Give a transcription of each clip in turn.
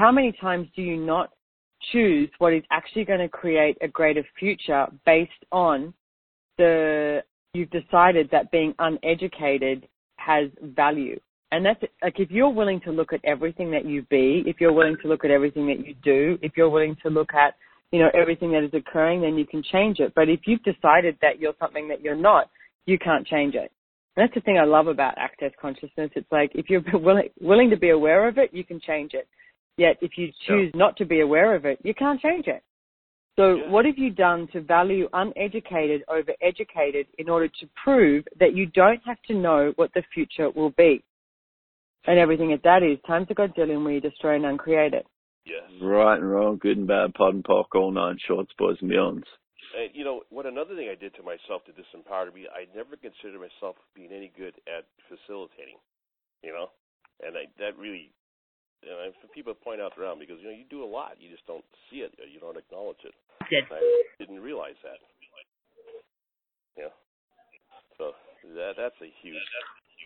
how many times do you not choose what is actually going to create a greater future based on the you've decided that being uneducated has value. And that's like if you're willing to look at everything that you be, if you're willing to look at everything that you do, if you're willing to look at, you know, everything that is occurring, then you can change it. But if you've decided that you're something that you're not, you can't change it. And that's the thing I love about access consciousness. It's like if you're willing, willing to be aware of it, you can change it. Yet if you choose not to be aware of it, you can't change it. So yeah. what have you done to value uneducated over educated in order to prove that you don't have to know what the future will be? And everything at that is time to Godzillion where you destroy and uncreate it. Yes. Right and wrong, good and bad, POD and POC, all nine shorts, boys and beyonds. And you know what? Another thing I did to myself to disempower me, I never considered myself being any good at facilitating. You know, and I, that really and I, people point out around because you know you do a lot, you just don't see it, you don't acknowledge it. Did. I didn't realize that. Yeah. So that that's a huge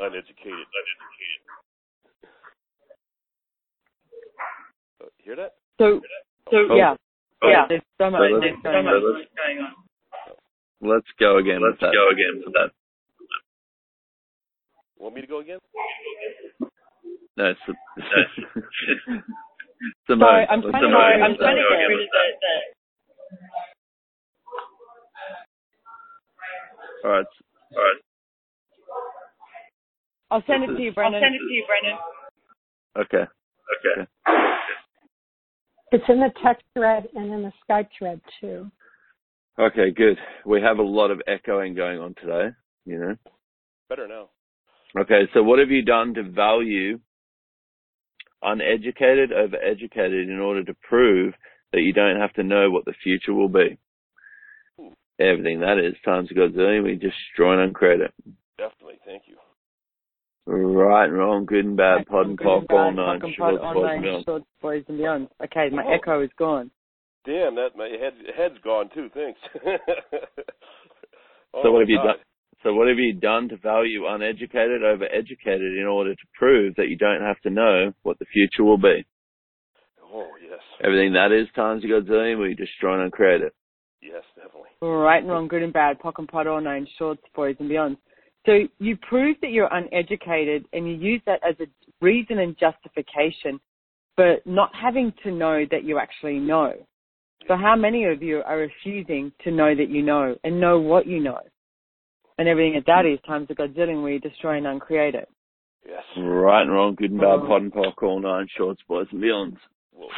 uneducated. Uneducated. So, hear that? So, so oh. yeah, oh. yeah. There's so much. So there's so much going on. Let's go again. Let's go again with that. Want me to go again? No, it's, Simone. Sorry, I'm trying to, I'm trying to get rid of the, All right. All right. I'll send it to you, Brendan. I'll send it to you, Brendan. Okay. Okay. It's in the text thread and in the Skype thread too. Okay, good. We have a lot of echoing going on today, you know. Better now. Okay, so what have you done to value uneducated over educated in order to prove that you don't have to know what the future will be. Everything that is times Godzillion, we destroy and uncreate it. Definitely, thank you. Right and wrong, good and bad, POD and POC, all nine, shorts, boys, boys and beyond. Okay, my oh. echo is gone. Damn, that my head head's gone too. Thanks. oh so what have you done? So what have you done to value uneducated over educated in order to prove that you don't have to know what the future will be? Oh, yes. Everything that is times you got doing, we destroy and create it. Yes, definitely. Right and wrong, good and bad, POC and pot, all nine shorts, boys and beyond. So you prove that you're uneducated and you use that as a reason and justification for not having to know that you actually know. So how many of you are refusing to know that you know and know what you know? And everything at that is times a Godzillion where you destroy and uncreate it. Yes. Right and wrong, good and bad, oh. POD and POC, all nine shorts, boys and beyonds. Well,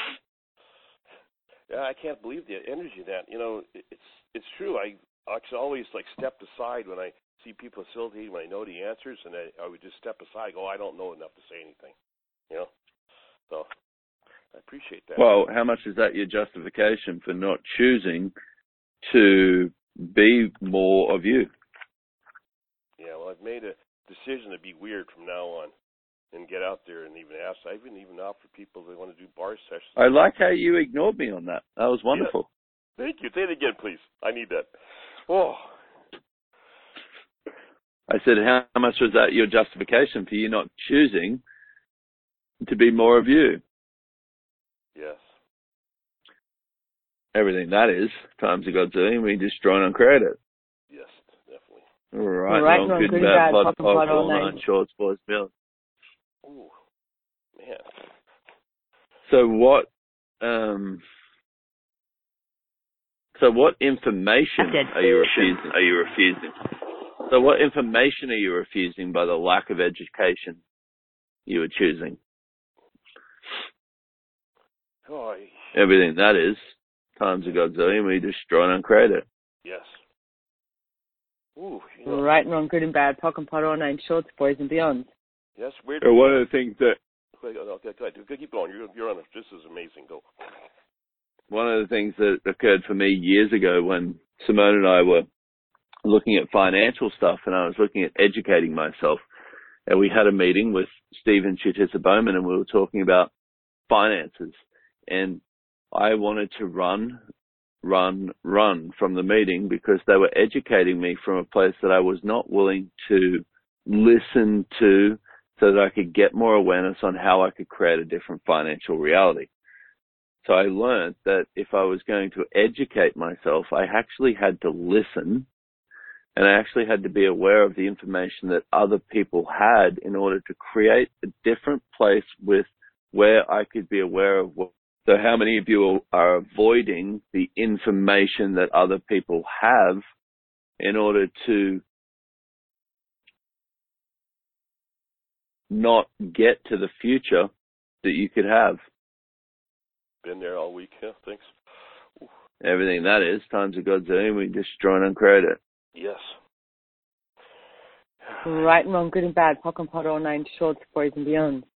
yeah, I can't believe the energy of that. You know, it's it's true. I actually always like stepped aside when I see people facilitating when I know the answers, and I, I would just step aside. Go, oh, I don't know enough to say anything. You know, so I appreciate that. Well, how much is that your justification for not choosing to be more of you? I've made a decision to be weird from now on and get out there and even ask. I even even offer people they want to do bar sessions. I like how you ignored me on that. That was wonderful. Yeah. Thank you. Say it again, please. I need that. Oh. I said, how much was that your justification for you not choosing to be more of you? Yes. Everything that is, times of Godzillion, we destroy and create it. Right, right wrong, good, good bad, pod, pod, all nine shorts, boys, Bill. Ooh, man. So what, um, so what information are you refusing? Are you refusing? So what information are you refusing by the lack of education you were choosing? Oh, Everything that is, times of Godzillion, we destroy and create it. Yes. Ooh, Right and wrong, good and bad, POC and POD, all nine shorts, boys and beyond. Yes, weird. Uh, one of the things that. Okay, okay, go ahead. Keep going. You're, you're on it. This is amazing. Go. One of the things that occurred for me years ago when Simone and I were looking at financial stuff and I was looking at educating myself. And we had a meeting with Stephen Chutisa Bowman and we were talking about finances. And I wanted to run run, run from the meeting because they were educating me from a place that I was not willing to listen to so that I could get more awareness on how I could create a different financial reality. So I learned that if I was going to educate myself, I actually had to listen and I actually had to be aware of the information that other people had in order to create a different place with where I could be aware of what. So how many of you are avoiding the information that other people have in order to not get to the future that you could have? Been there all week. Yeah, thanks. Everything that is, times of God's own, we destroy and uncreate it. Yes. Right and wrong, good and bad, POC and POD, all nine shorts, boys and beyond.